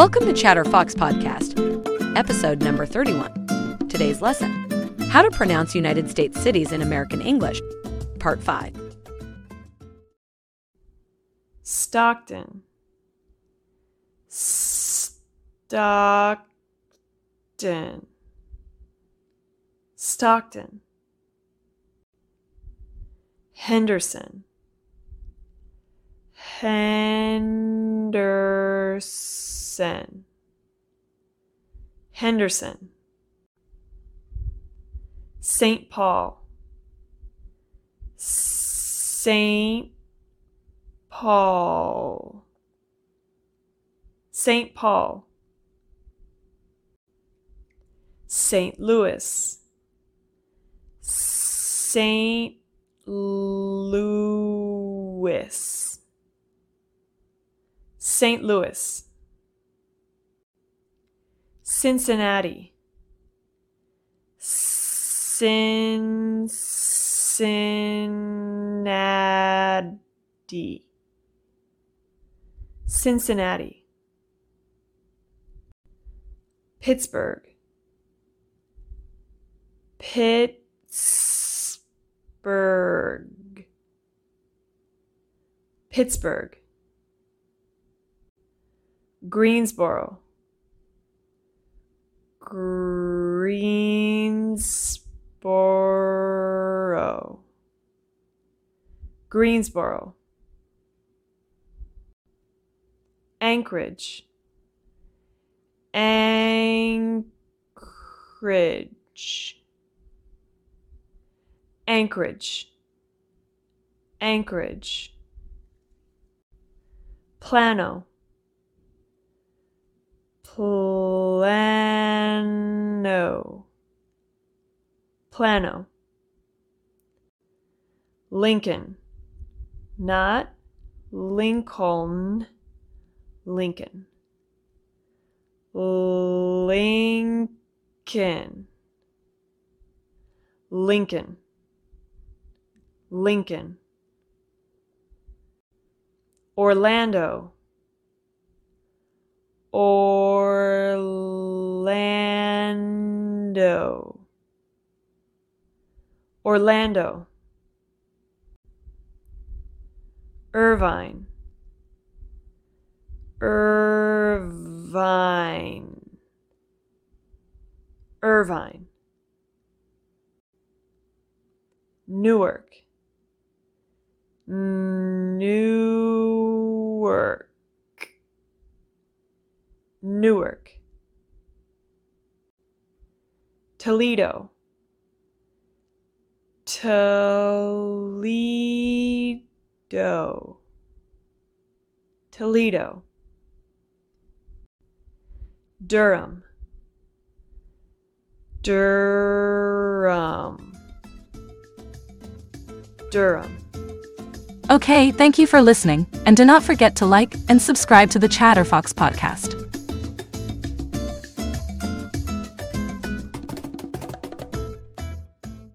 Welcome to ChatterFox Podcast, episode number 31. Today's lesson How to Pronounce United States Cities in American English, Part 5. Stockton. Stockton. Stockton. Henderson. Henderson. Henderson. Henderson. St. Paul. St. Paul. St. Paul. St. Louis. St. Louis. St. Louis. Cincinnati. Cincinnati. Cincinnati. Pittsburgh. Pittsburgh. Pittsburgh. Greensboro. Greensboro. Greensboro. Anchorage. Anchorage. Anchorage. Anchorage. Plano. Plano. Plano. Lincoln. Not Lincoln. Lincoln. Lincoln. Lincoln. Lincoln. Orlando. Orlando. Orlando. Irvine. Irvine. Irvine. Newark. Newark. Newark. Toledo. Toledo. Toledo. Durham. Durham. Durham. Okay, thank you for listening, and do not forget to like and subscribe to the Chatterfox podcast.